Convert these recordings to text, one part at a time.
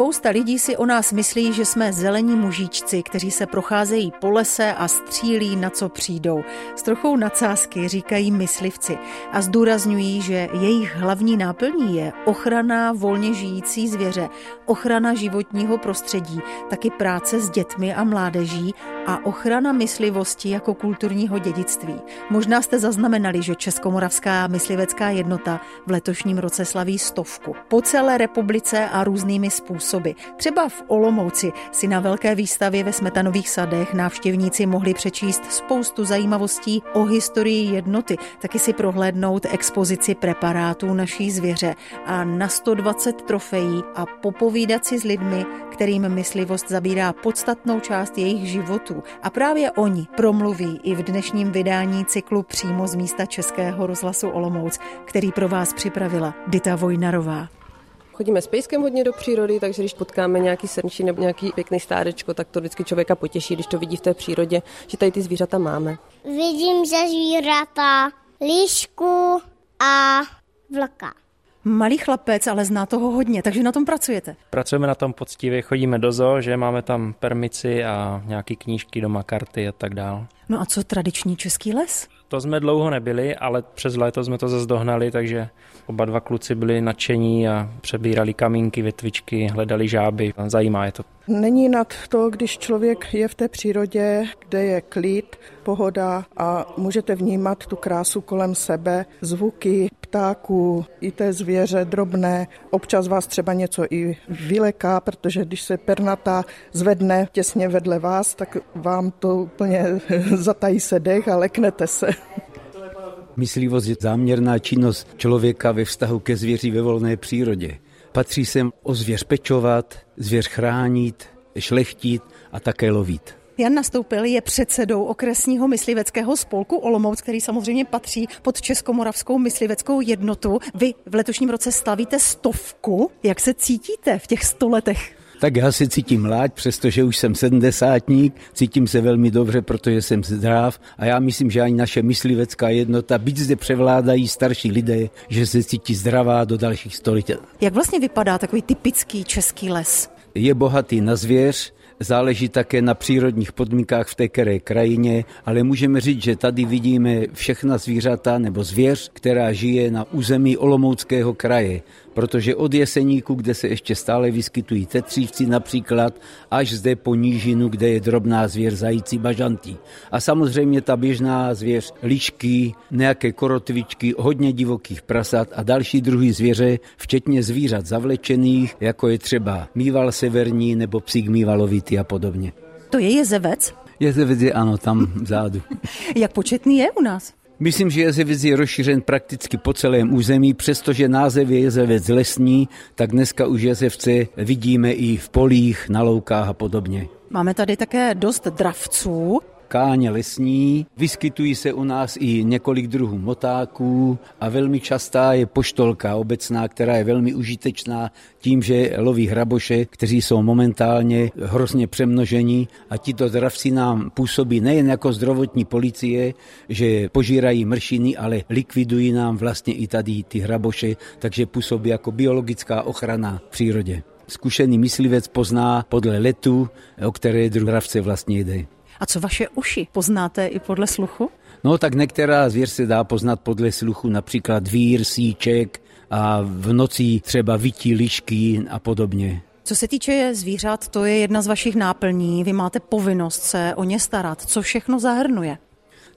Spousta lidí si o nás myslí, že jsme zelení mužičci, kteří se procházejí po lese a střílí na co přijdou. S trochou nadsázky říkají myslivci a zdůrazňují, že jejich hlavní náplní je ochrana volně žijící zvěře, ochrana životního prostředí, taky práce s dětmi a mládeží a ochrana myslivosti jako kulturního dědictví. Možná jste zaznamenali, že Českomoravská myslivecká jednota v letošním roce slaví stovku. Po celé republice a různými způsoby. Třeba v Olomouci si na velké výstavě ve Smetanových sadech návštěvníci mohli přečíst spoustu zajímavostí o historii jednoty, taky si prohlédnout expozici preparátů naší zvěře a na 120 trofejí a popovídat si s lidmi, kterým myslivost zabírá podstatnou část jejich životů. A právě oni promluví i v dnešním vydání cyklu přímo z místa Českého rozhlasu Olomouc, který pro vás připravila Dita Vojnarová. Chodíme s pejskem hodně do přírody, takže když potkáme nějaký srnčí nebo nějaký pěkný stádečko, tak to vždycky člověka potěší, když to vidí v té přírodě, že tady ty zvířata máme. Vidím zvířata, líšku a vlka. Malý chlapec, ale zná toho hodně, takže na tom pracujete. Pracujeme na tom poctivě, chodíme do zoo, že máme tam permici a nějaké knížky, doma karty a tak dál. No a co tradiční český les? To jsme dlouho nebyli, ale přes léto jsme to zase dohnali, takže oba dva kluci byli nadšení a přebírali kamínky, větvičky, hledali žáby. Zajímá je to. Není nad to, když člověk je v té přírodě, kde je klid, pohoda a můžete vnímat tu krásu kolem sebe, zvuky ptáků, i té zvěře drobné. Občas vás třeba něco i vyleká, protože když se pernata zvedne těsně vedle vás, tak vám to úplně zatají se dech a leknete se. Myslivost je záměrná činnost člověka ve vztahu ke zvěři ve volné přírodě. Patří sem o zvěř pečovat, zvěř chránit, šlechtit a také lovit. Jan Nastoupil je předsedou okresního mysliveckého spolku Olomouc, který samozřejmě patří pod Českomoravskou mysliveckou jednotu. Vy v letošním roce slavíte stovku. Jak se cítíte v těch sto letech? Tak já se cítím mláď, přestože už jsem sedmdesátník, cítím se velmi dobře, protože jsem zdrav a já myslím, že ani naše myslivecká jednota, byť zde převládají starší lidé, že se cítí zdravá do dalších století. Jak vlastně vypadá takový typický český les? Je bohatý na zvěř, záleží také na přírodních podmínkách v té které krajině, ale můžeme říct, že tady vidíme všechna zvířata nebo zvěř, která žije na území Olomouckého kraje protože od Jeseníku, kde se ještě stále vyskytují tetřívci například, až zde po nížinu, kde je drobná zvěř zající bažantí. A samozřejmě ta běžná zvěř, lišky, nějaké korotvičky, hodně divokých prasat a další druhy zvěře, včetně zvířat zavlečených, jako je třeba mýval severní nebo psík mývalovitý a podobně. To je jezevec? Jezevec je ano, tam vzadu. Jak početný je u nás? Myslím, že jezevec je rozšířen prakticky po celém území, přestože název je jezevec lesní, tak dneska už jezevce vidíme i v polích, na loukách a podobně. Máme tady také dost dravců káně lesní. Vyskytují se u nás i několik druhů motáků a velmi častá je poštolka obecná, která je velmi užitečná tím, že loví hraboše, kteří jsou momentálně hrozně přemnožení a tito dravci nám působí nejen jako zdravotní policie, že požírají mršiny, ale likvidují nám vlastně i tady ty hraboše, takže působí jako biologická ochrana v přírodě. Zkušený myslivec pozná podle letu, o které druh dravce vlastně jde. A co vaše uši? Poznáte i podle sluchu? No tak některá zvěř se dá poznat podle sluchu, například vír, síček a v noci třeba vytí lišky a podobně. Co se týče zvířat, to je jedna z vašich náplní. Vy máte povinnost se o ně starat. Co všechno zahrnuje?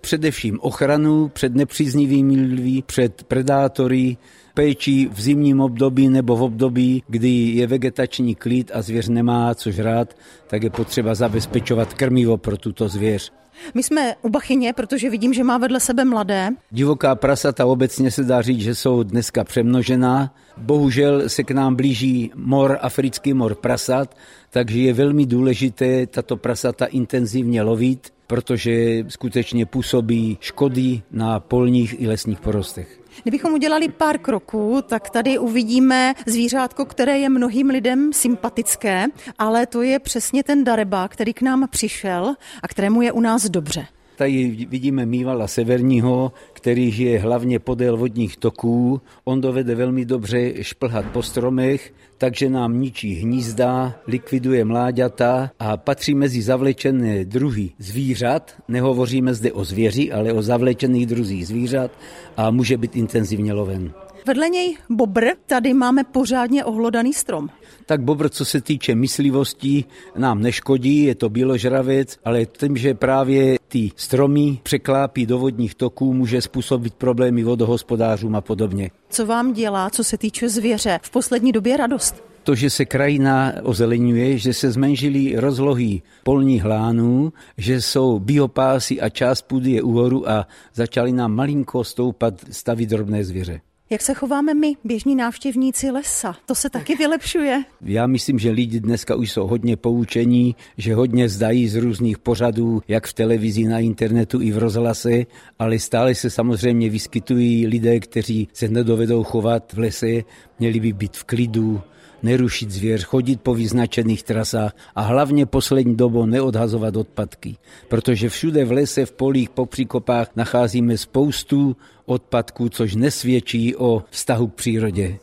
Především ochranu před nepříznivými lidmi, před predátory, péči v zimním období nebo v období, kdy je vegetační klid a zvěř nemá co žrát, tak je potřeba zabezpečovat krmivo pro tuto zvěř. My jsme u Bachyně, protože vidím, že má vedle sebe mladé. Divoká prasata obecně se dá říct, že jsou dneska přemnožená. Bohužel se k nám blíží mor, africký mor prasat, takže je velmi důležité tato prasata intenzivně lovit, protože skutečně působí škody na polních i lesních porostech. Kdybychom udělali pár kroků, tak tady uvidíme zvířátko, které je mnohým lidem sympatické, ale to je přesně ten dareba, který k nám přišel a kterému je u nás dobře. Tady vidíme mývala severního, který žije hlavně podél vodních toků. On dovede velmi dobře šplhat po stromech, takže nám ničí hnízda, likviduje mláďata a patří mezi zavlečené druhy zvířat. Nehovoříme zde o zvěři, ale o zavlečených druzích zvířat a může být intenzivně loven. Vedle něj bobr, tady máme pořádně ohlodaný strom. Tak bobr, co se týče myslivostí, nám neškodí, je to bíložravec, ale tím, že právě ty stromy překlápí do vodních toků, může způsobit problémy vodohospodářům a podobně. Co vám dělá, co se týče zvěře, v poslední době radost? to, že se krajina ozeleňuje, že se zmenšily rozlohy polních hlánů, že jsou biopásy a část půdy je uhoru a začaly nám malinko stoupat stavy drobné zvěře. Jak se chováme my, běžní návštěvníci lesa? To se taky vylepšuje. Já myslím, že lidi dneska už jsou hodně poučení, že hodně zdají z různých pořadů, jak v televizi, na internetu i v rozhlase, ale stále se samozřejmě vyskytují lidé, kteří se nedovedou chovat v lese, měli by být v klidu, nerušit zvěř, chodit po vyznačených trasách a hlavně poslední dobou neodhazovat odpadky. Protože všude v lese, v polích, po příkopách nacházíme spoustu odpadků, což nesvědčí o vztahu k přírodě.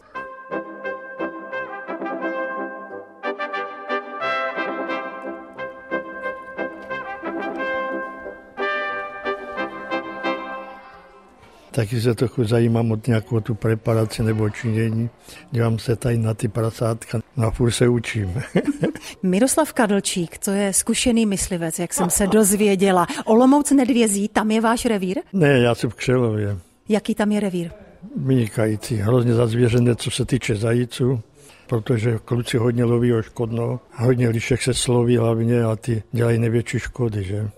taky se trochu zajímám od nějakou tu preparaci nebo činění. Dělám se tady na ty prasátka, na furt se učím. Miroslav Kadlčík, to je zkušený myslivec, jak jsem se dozvěděla. Olomouc Nedvězí, tam je váš revír? Ne, já jsem v Křelově. Jaký tam je revír? Vynikající, hrozně zazvěřené, co se týče zajíců protože kluci hodně loví o škodno, hodně lišek se sloví hlavně a ty dělají největší škody, že?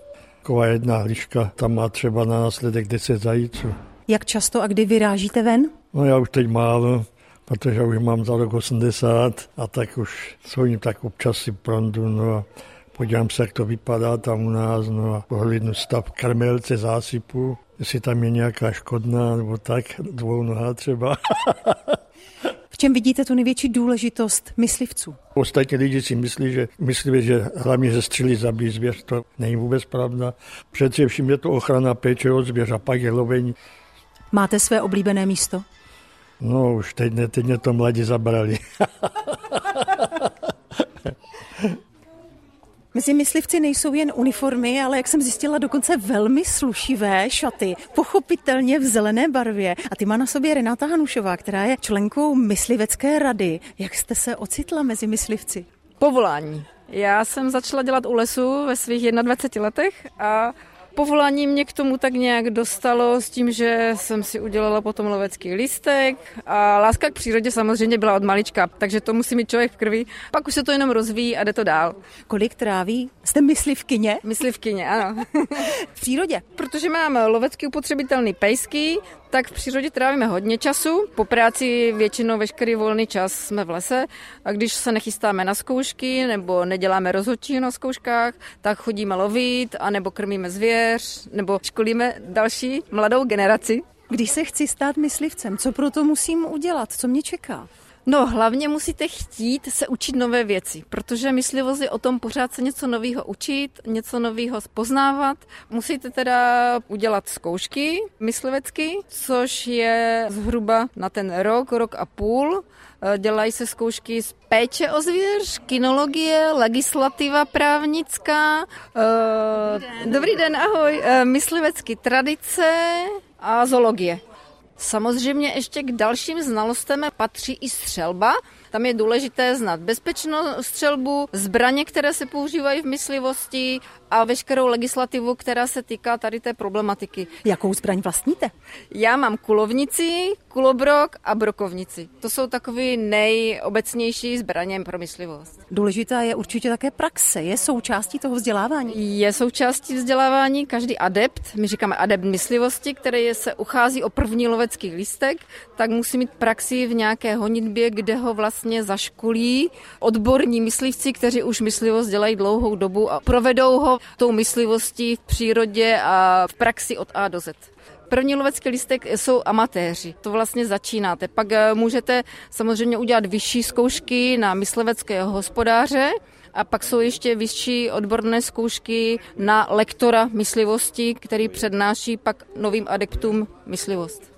Taková jedna liška tam má třeba na následek 10 zajíců. Jak často a kdy vyrážíte ven? No já už teď málo, protože už mám za rok 80 a tak už svojím tak občas si prondu, no a podívám se, jak to vypadá tam u nás, no a pohlídnu stav krmelce zásypu, jestli tam je nějaká škodná, nebo tak, dvou noha třeba. V čem vidíte tu největší důležitost myslivců? Ostatní lidi si myslí, že myslí, že hlavně ze střely zabíjí zvěř. To není vůbec pravda. Především je to ochrana péče od zvěř a pak je lovení. Máte své oblíbené místo? No, už teď, ne, teď mě to mladí zabrali. Mezi myslivci nejsou jen uniformy, ale jak jsem zjistila, dokonce velmi slušivé šaty, pochopitelně v zelené barvě. A ty má na sobě Renata Hanušová, která je členkou myslivecké rady. Jak jste se ocitla mezi myslivci? Povolání. Já jsem začala dělat u lesu ve svých 21 letech a Povolání mě k tomu tak nějak dostalo s tím, že jsem si udělala potom lovecký listek a láska k přírodě samozřejmě byla od malička, takže to musí mít člověk v krvi. Pak už se to jenom rozvíjí a jde to dál. Kolik tráví? Jste myslivkyně? Myslivkyně, ano. v přírodě? Protože mám lovecky upotřebitelný pejsky, tak v přírodě trávíme hodně času. Po práci většinou veškerý volný čas jsme v lese a když se nechystáme na zkoušky nebo neděláme rozhodčí na zkouškách, tak chodíme lovit a nebo krmíme zvěř nebo školíme další mladou generaci. Když se chci stát myslivcem, co pro to musím udělat? Co mě čeká? No, hlavně musíte chtít se učit nové věci, protože myslivost je o tom pořád se něco nového učit, něco nového poznávat. Musíte teda udělat zkoušky myslivecky, což je zhruba na ten rok, rok a půl. Eh, dělají se zkoušky z péče o zvěř, kinologie, legislativa právnická. Dobrý den, Dobrý den ahoj. Eh, myslivecky tradice a zoologie. Samozřejmě ještě k dalším znalostem patří i střelba. Tam je důležité znát bezpečnou střelbu, zbraně, které se používají v myslivosti a veškerou legislativu, která se týká tady té problematiky. Jakou zbraň vlastníte? Já mám kulovnici, kulobrok a brokovnici. To jsou takové nejobecnější zbraně pro myslivost. Důležitá je určitě také praxe. Je součástí toho vzdělávání? Je součástí vzdělávání. Každý adept, my říkáme adept myslivosti, který se uchází o první lovecký listek, tak musí mít praxi v nějaké honitbě, kde ho vlastně zaškolí odborní myslivci, kteří už myslivost dělají dlouhou dobu a provedou ho tou myslivostí v přírodě a v praxi od A do Z. První lovecký listek jsou amatéři, to vlastně začínáte. Pak eh, můžete samozřejmě udělat vyšší zkoušky na mysliveckého hospodáře, A pak jsou ještě vyšší odborné zkoušky na lektora myslivosti, který přednáší pak novým adeptům myslivost.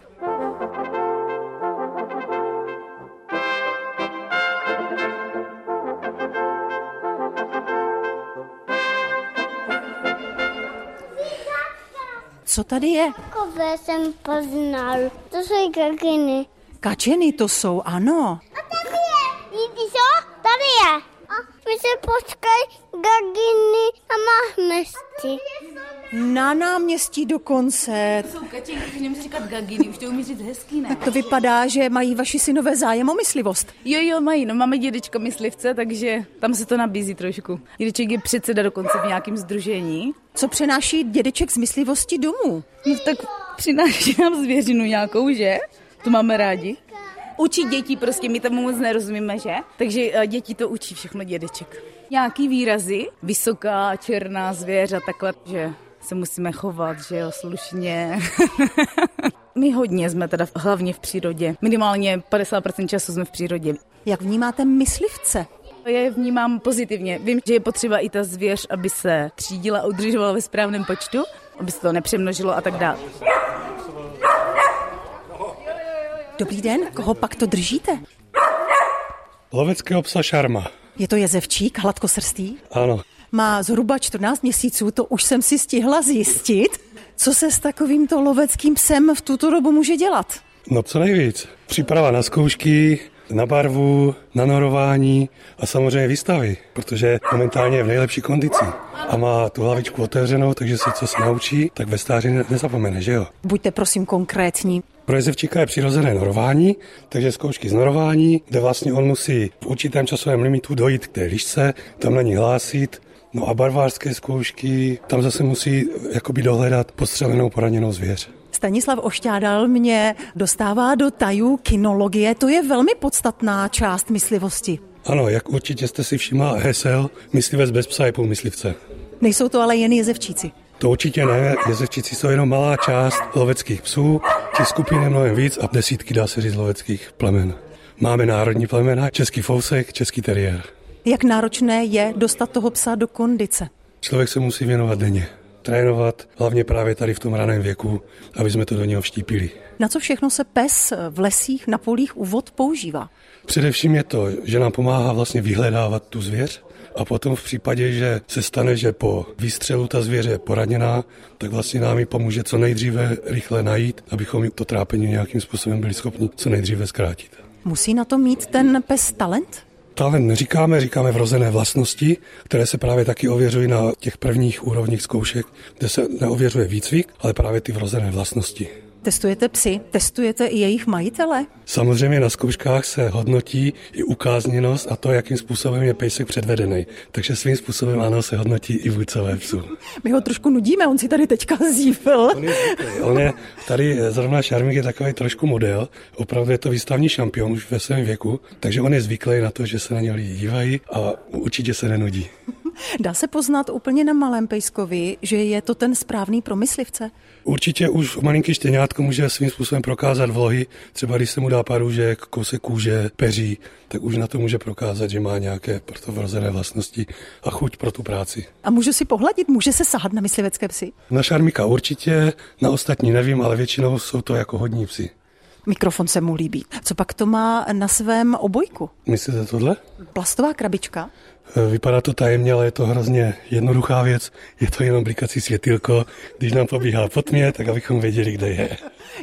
Co tady je? Takové jsem poznal. To jsou gaginy. Kačeny to jsou, ano. A tady je. Vidíš co? Tady je. A my se počkej gaginy na náměstí. Na náměstí dokonce. Kačenky, nemůžu říkat gaginy, už to umí říct hezký, ne? Tak to vypadá, že mají vaši synové zájem o myslivost. Jo, jo, mají, no máme dědečka myslivce, takže tam se to nabízí trošku. Dědeček je předseda dokonce v nějakém združení. Co přenáší dědeček z myslivosti domů? No tak přináší nám zvěřinu nějakou, že? To máme rádi. Učí děti, prostě my tomu moc nerozumíme, že? Takže eh, děti to učí všechno dědeček. Nějaký výrazy, vysoká, černá zvěř a takhle, že se musíme chovat, že jo, slušně. My hodně jsme teda hlavně v přírodě. Minimálně 50% času jsme v přírodě. Jak vnímáte myslivce? Já je vnímám pozitivně. Vím, že je potřeba i ta zvěř, aby se třídila udržovala ve správném počtu, aby se to nepřemnožilo a tak dále. Dobrý den, koho pak to držíte? Loveckého psa Šarma. Je to jezevčík, hladkosrstý? Ano. Má zhruba 14 měsíců, to už jsem si stihla zjistit. Co se s takovýmto loveckým psem v tuto dobu může dělat? No co nejvíc. Příprava na zkoušky, na barvu, na norování a samozřejmě výstavy, protože momentálně je v nejlepší kondici a má tu hlavičku otevřenou, takže si co se naučí, tak ve stáří ne- nezapomene, že jo? Buďte prosím konkrétní. Pro jezevčíka je přirozené norování, takže zkoušky z norování, kde vlastně on musí v určitém časovém limitu dojít k té lišce, tam na ní hlásit, No a barvářské zkoušky, tam zase musí jakoby dohledat postřelenou poraněnou zvěř. Stanislav Ošťádal mě dostává do tajů kinologie, to je velmi podstatná část myslivosti. Ano, jak určitě jste si všimla, hesel, myslivec bez psa je půl myslivce. Nejsou to ale jen jezevčíci. To určitě ne, jezevčíci jsou jenom malá část loveckých psů, těch skupin je mnohem víc a desítky, dá se říct, loveckých plemen. Máme národní plemena, český fousek, český teriér. Jak náročné je dostat toho psa do kondice? Člověk se musí věnovat denně. Trénovat, hlavně právě tady v tom raném věku, aby jsme to do něho vštípili. Na co všechno se pes v lesích, na polích, u vod používá? Především je to, že nám pomáhá vlastně vyhledávat tu zvěř a potom v případě, že se stane, že po výstřelu ta zvěře je poraněná, tak vlastně nám ji pomůže co nejdříve rychle najít, abychom to trápení nějakým způsobem byli schopni co nejdříve zkrátit. Musí na to mít ten pes talent? Talent neříkáme, říkáme vrozené vlastnosti, které se právě taky ověřují na těch prvních úrovních zkoušek, kde se neověřuje výcvik, ale právě ty vrozené vlastnosti. Testujete psy, testujete i jejich majitele? Samozřejmě na zkouškách se hodnotí i ukázněnost a to, jakým způsobem je pejsek předvedený. Takže svým způsobem ano, se hodnotí i vůdcové psů. My ho trošku nudíme, on si tady teďka zívil. On je, on je tady zrovna Šarmík je takový trošku model, opravdu je to výstavní šampion už ve svém věku, takže on je zvyklý na to, že se na něj lidi dívají a určitě se nenudí. Dá se poznat úplně na malém pejskovi, že je to ten správný pro myslivce? Určitě už malinký štěňátko může svým způsobem prokázat vlohy. Třeba když se mu dá pár růžek, kousek kůže, peří, tak už na to může prokázat, že má nějaké proto vrozené vlastnosti a chuť pro tu práci. A může si pohladit, může se sahat na myslivecké psy? Na šarmika určitě, na ostatní nevím, ale většinou jsou to jako hodní psy. Mikrofon se mu líbí. Co pak to má na svém obojku? Myslíte tohle? Plastová krabička? Vypadá to tajemně, ale je to hrozně jednoduchá věc. Je to jenom blikací světilko. Když nám pobíhá po tmě, tak abychom věděli, kde je.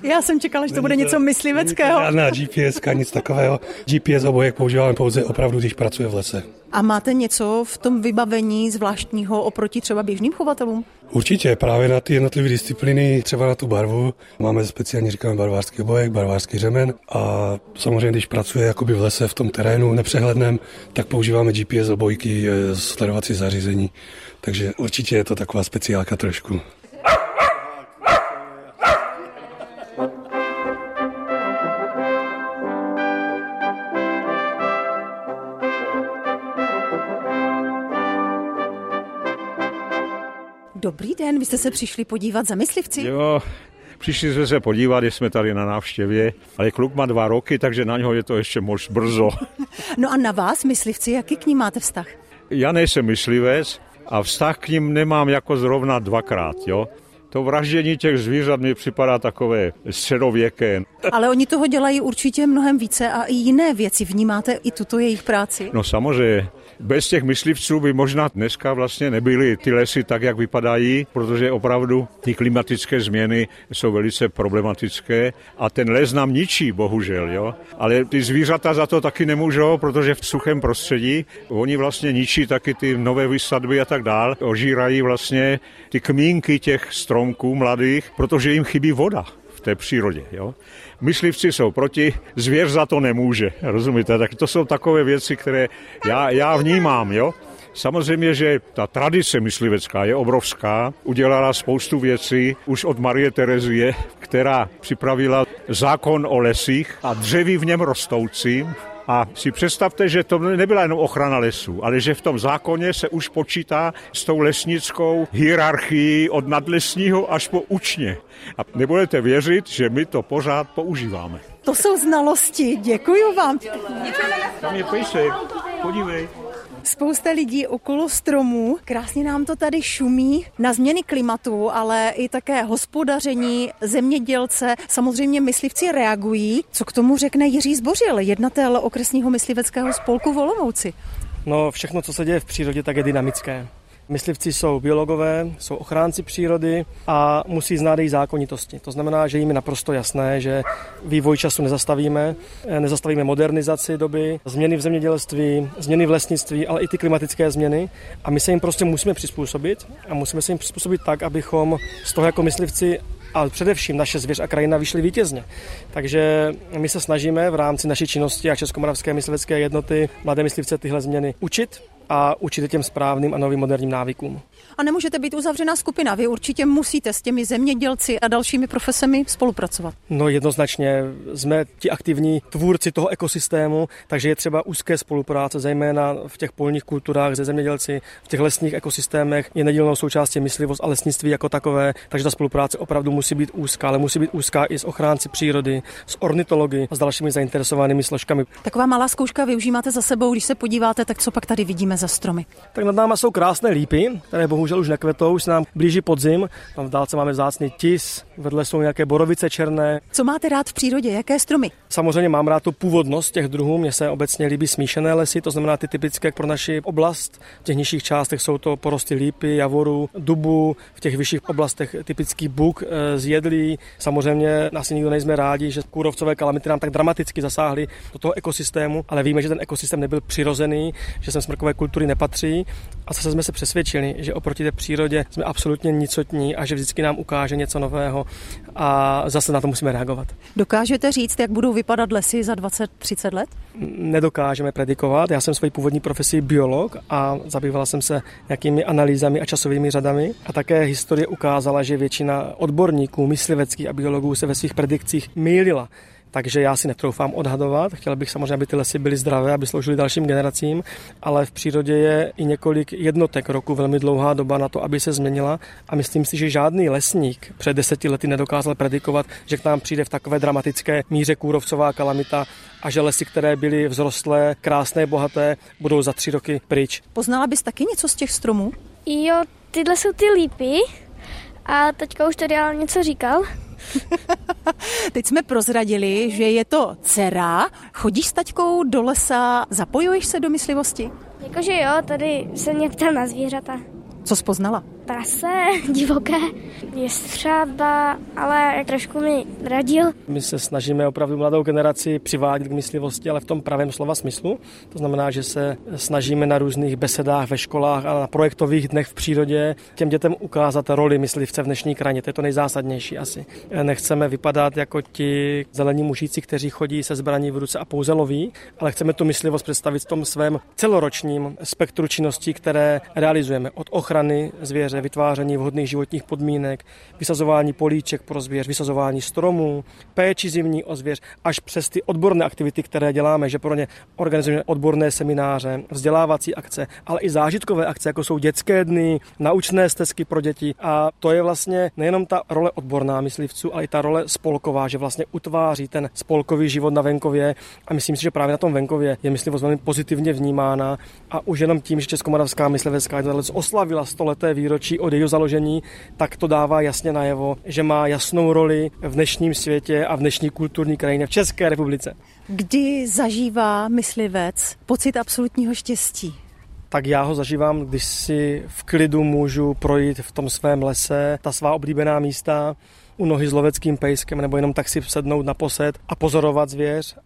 Já jsem čekala, že to bude něco mysliveckého. Žádná GPS, nic takového. GPS obojek používáme pouze opravdu, když pracuje v lese. A máte něco v tom vybavení zvláštního oproti třeba běžným chovatelům? Určitě, právě na ty jednotlivé disciplíny, třeba na tu barvu, máme speciálně, říkáme, barvářský obojek, barvářský řemen a samozřejmě, když pracuje jakoby v lese, v tom terénu nepřehledném, tak používáme GPS obojky, eh, sledovací zařízení, takže určitě je to taková speciálka trošku. Dobrý den, vy jste se přišli podívat za myslivci? Jo, přišli jsme se podívat, jsme tady na návštěvě, ale kluk má dva roky, takže na něho je to ještě moc brzo. No a na vás, myslivci, jaký k ní máte vztah? Já nejsem myslivec a vztah k ním nemám jako zrovna dvakrát, jo. To vraždění těch zvířat mi připadá takové středověké. Ale oni toho dělají určitě mnohem více a i jiné věci. Vnímáte i tuto jejich práci? No samozřejmě. Bez těch myslivců by možná dneska vlastně nebyly ty lesy tak, jak vypadají, protože opravdu ty klimatické změny jsou velice problematické a ten les nám ničí, bohužel. Jo? Ale ty zvířata za to taky nemůžou, protože v suchém prostředí oni vlastně ničí taky ty nové vysadby a tak dál. Ožírají vlastně ty kmínky těch stromků mladých, protože jim chybí voda v té přírodě. Jo? Myslivci jsou proti, zvěř za to nemůže, rozumíte? Tak to jsou takové věci, které já, já vnímám, jo? Samozřejmě, že ta tradice myslivecká je obrovská. Udělala spoustu věcí už od Marie Terezie, která připravila zákon o lesích a dřeví v něm rostoucím. A si představte, že to nebyla jenom ochrana lesů, ale že v tom zákoně se už počítá s tou lesnickou hierarchií od nadlesního až po učně. A nebudete věřit, že my to pořád používáme. To jsou znalosti, děkuji vám. Tam je pejsek, podívej. Spousta lidí okolo stromů, krásně nám to tady šumí na změny klimatu, ale i také hospodaření, zemědělce, samozřejmě myslivci reagují. Co k tomu řekne Jiří Zbořil, jednatel okresního mysliveckého spolku Volomouci? No všechno, co se děje v přírodě, tak je dynamické. Myslivci jsou biologové, jsou ochránci přírody a musí znát její zákonitosti. To znamená, že jim je naprosto jasné, že vývoj času nezastavíme, nezastavíme modernizaci doby, změny v zemědělství, změny v lesnictví, ale i ty klimatické změny. A my se jim prostě musíme přizpůsobit a musíme se jim přizpůsobit tak, abychom z toho jako myslivci ale především naše zvěř a krajina vyšly vítězně. Takže my se snažíme v rámci naší činnosti a Českomoravské myslivecké jednoty mladé myslivce tyhle změny učit a učit těm správným a novým moderním návykům. A nemůžete být uzavřená skupina, vy určitě musíte s těmi zemědělci a dalšími profesemi spolupracovat. No jednoznačně jsme ti aktivní tvůrci toho ekosystému, takže je třeba úzké spolupráce, zejména v těch polních kulturách ze zemědělci, v těch lesních ekosystémech je nedílnou součástí myslivost a lesnictví jako takové, takže ta spolupráce opravdu musí být úzká, ale musí být úzká i s ochránci přírody, s ornitology a s dalšími zainteresovanými složkami. Taková malá zkouška vy už máte za sebou, když se podíváte, tak co pak tady vidíme za stromy? Tak nad náma jsou krásné lípy, které bohužel už nekvetou, už se nám blíží podzim. Tam v dálce máme vzácný tis, vedle jsou nějaké borovice černé. Co máte rád v přírodě? Jaké stromy? Samozřejmě mám rád tu původnost těch druhů. Mně se obecně líbí smíšené lesy, to znamená ty typické pro naši oblast. V těch nižších částech jsou to porosty lípy, javoru, dubu, v těch vyšších oblastech typický buk, eh, zjedlí. Samozřejmě asi nikdo nejsme rádi, že kůrovcové kalamity nám tak dramaticky zasáhly do toho ekosystému, ale víme, že ten ekosystém nebyl přirozený, že sem smrkové kultury nepatří a zase jsme se přesvědčili, že oproti té přírodě jsme absolutně nicotní a že vždycky nám ukáže něco nového a zase na to musíme reagovat. Dokážete říct, jak budou vypadat lesy za 20-30 let? Nedokážeme predikovat. Já jsem svoji původní profesí biolog a zabývala jsem se nějakými analýzami a časovými řadami. A také historie ukázala, že většina odborníků, mysliveckých a biologů se ve svých predikcích mýlila takže já si netroufám odhadovat. Chtěl bych samozřejmě, aby ty lesy byly zdravé, aby sloužily dalším generacím, ale v přírodě je i několik jednotek roku velmi dlouhá doba na to, aby se změnila a myslím si, že žádný lesník před deseti lety nedokázal predikovat, že k nám přijde v takové dramatické míře kůrovcová kalamita a že lesy, které byly vzrostlé, krásné, bohaté, budou za tři roky pryč. Poznala bys taky něco z těch stromů? Jo, tyhle jsou ty lípy a teďka už tady něco říkal. Teď jsme prozradili, že je to dcera. Chodíš s taťkou do lesa, zapojuješ se do myslivosti? Jakože jo, tady se mě ptal na zvířata. Co spoznala? Prase, divoké, je střába, ale trošku mi radil. My se snažíme opravdu mladou generaci přivádět k myslivosti, ale v tom pravém slova smyslu. To znamená, že se snažíme na různých besedách ve školách a na projektových dnech v přírodě těm dětem ukázat roli myslivce v dnešní krajině. To je to nejzásadnější asi. Nechceme vypadat jako ti zelení mužíci, kteří chodí se zbraní v ruce a pouze loví, ale chceme tu myslivost představit v tom svém celoročním spektru činností, které realizujeme od ochrany zvěře zvěře, vytváření vhodných životních podmínek, vysazování políček pro zvěř, vysazování stromů, péči zimní o zvěř, až přes ty odborné aktivity, které děláme, že pro ně organizujeme odborné semináře, vzdělávací akce, ale i zážitkové akce, jako jsou dětské dny, naučné stezky pro děti. A to je vlastně nejenom ta role odborná myslivců, ale i ta role spolková, že vlastně utváří ten spolkový život na venkově. A myslím si, že právě na tom venkově je myslivost velmi pozitivně vnímána. A už jenom tím, že Českomoravská myslivecká jednotlivec oslavila stoleté výročí od jejího založení, tak to dává jasně najevo, že má jasnou roli v dnešním světě a v dnešní kulturní krajině v České republice. Kdy zažívá myslivec pocit absolutního štěstí? tak já ho zažívám, když si v klidu můžu projít v tom svém lese, ta svá oblíbená místa, u nohy s loveckým pejskem, nebo jenom tak si sednout na posed a pozorovat zvěř.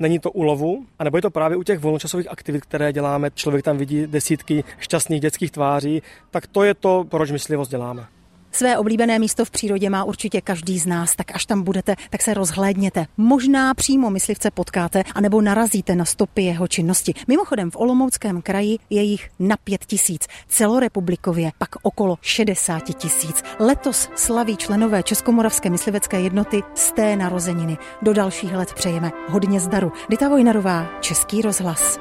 Není to u lovu, anebo je to právě u těch volnočasových aktivit, které děláme. Člověk tam vidí desítky šťastných dětských tváří, tak to je to, proč myslivost děláme. Své oblíbené místo v přírodě má určitě každý z nás, tak až tam budete, tak se rozhlédněte. Možná přímo myslivce potkáte, anebo narazíte na stopy jeho činnosti. Mimochodem v Olomouckém kraji je jich na pět tisíc, celorepublikově pak okolo 60 tisíc. Letos slaví členové Českomoravské myslivecké jednoty z té narozeniny. Do dalších let přejeme hodně zdaru. Dita Vojnarová, Český rozhlas.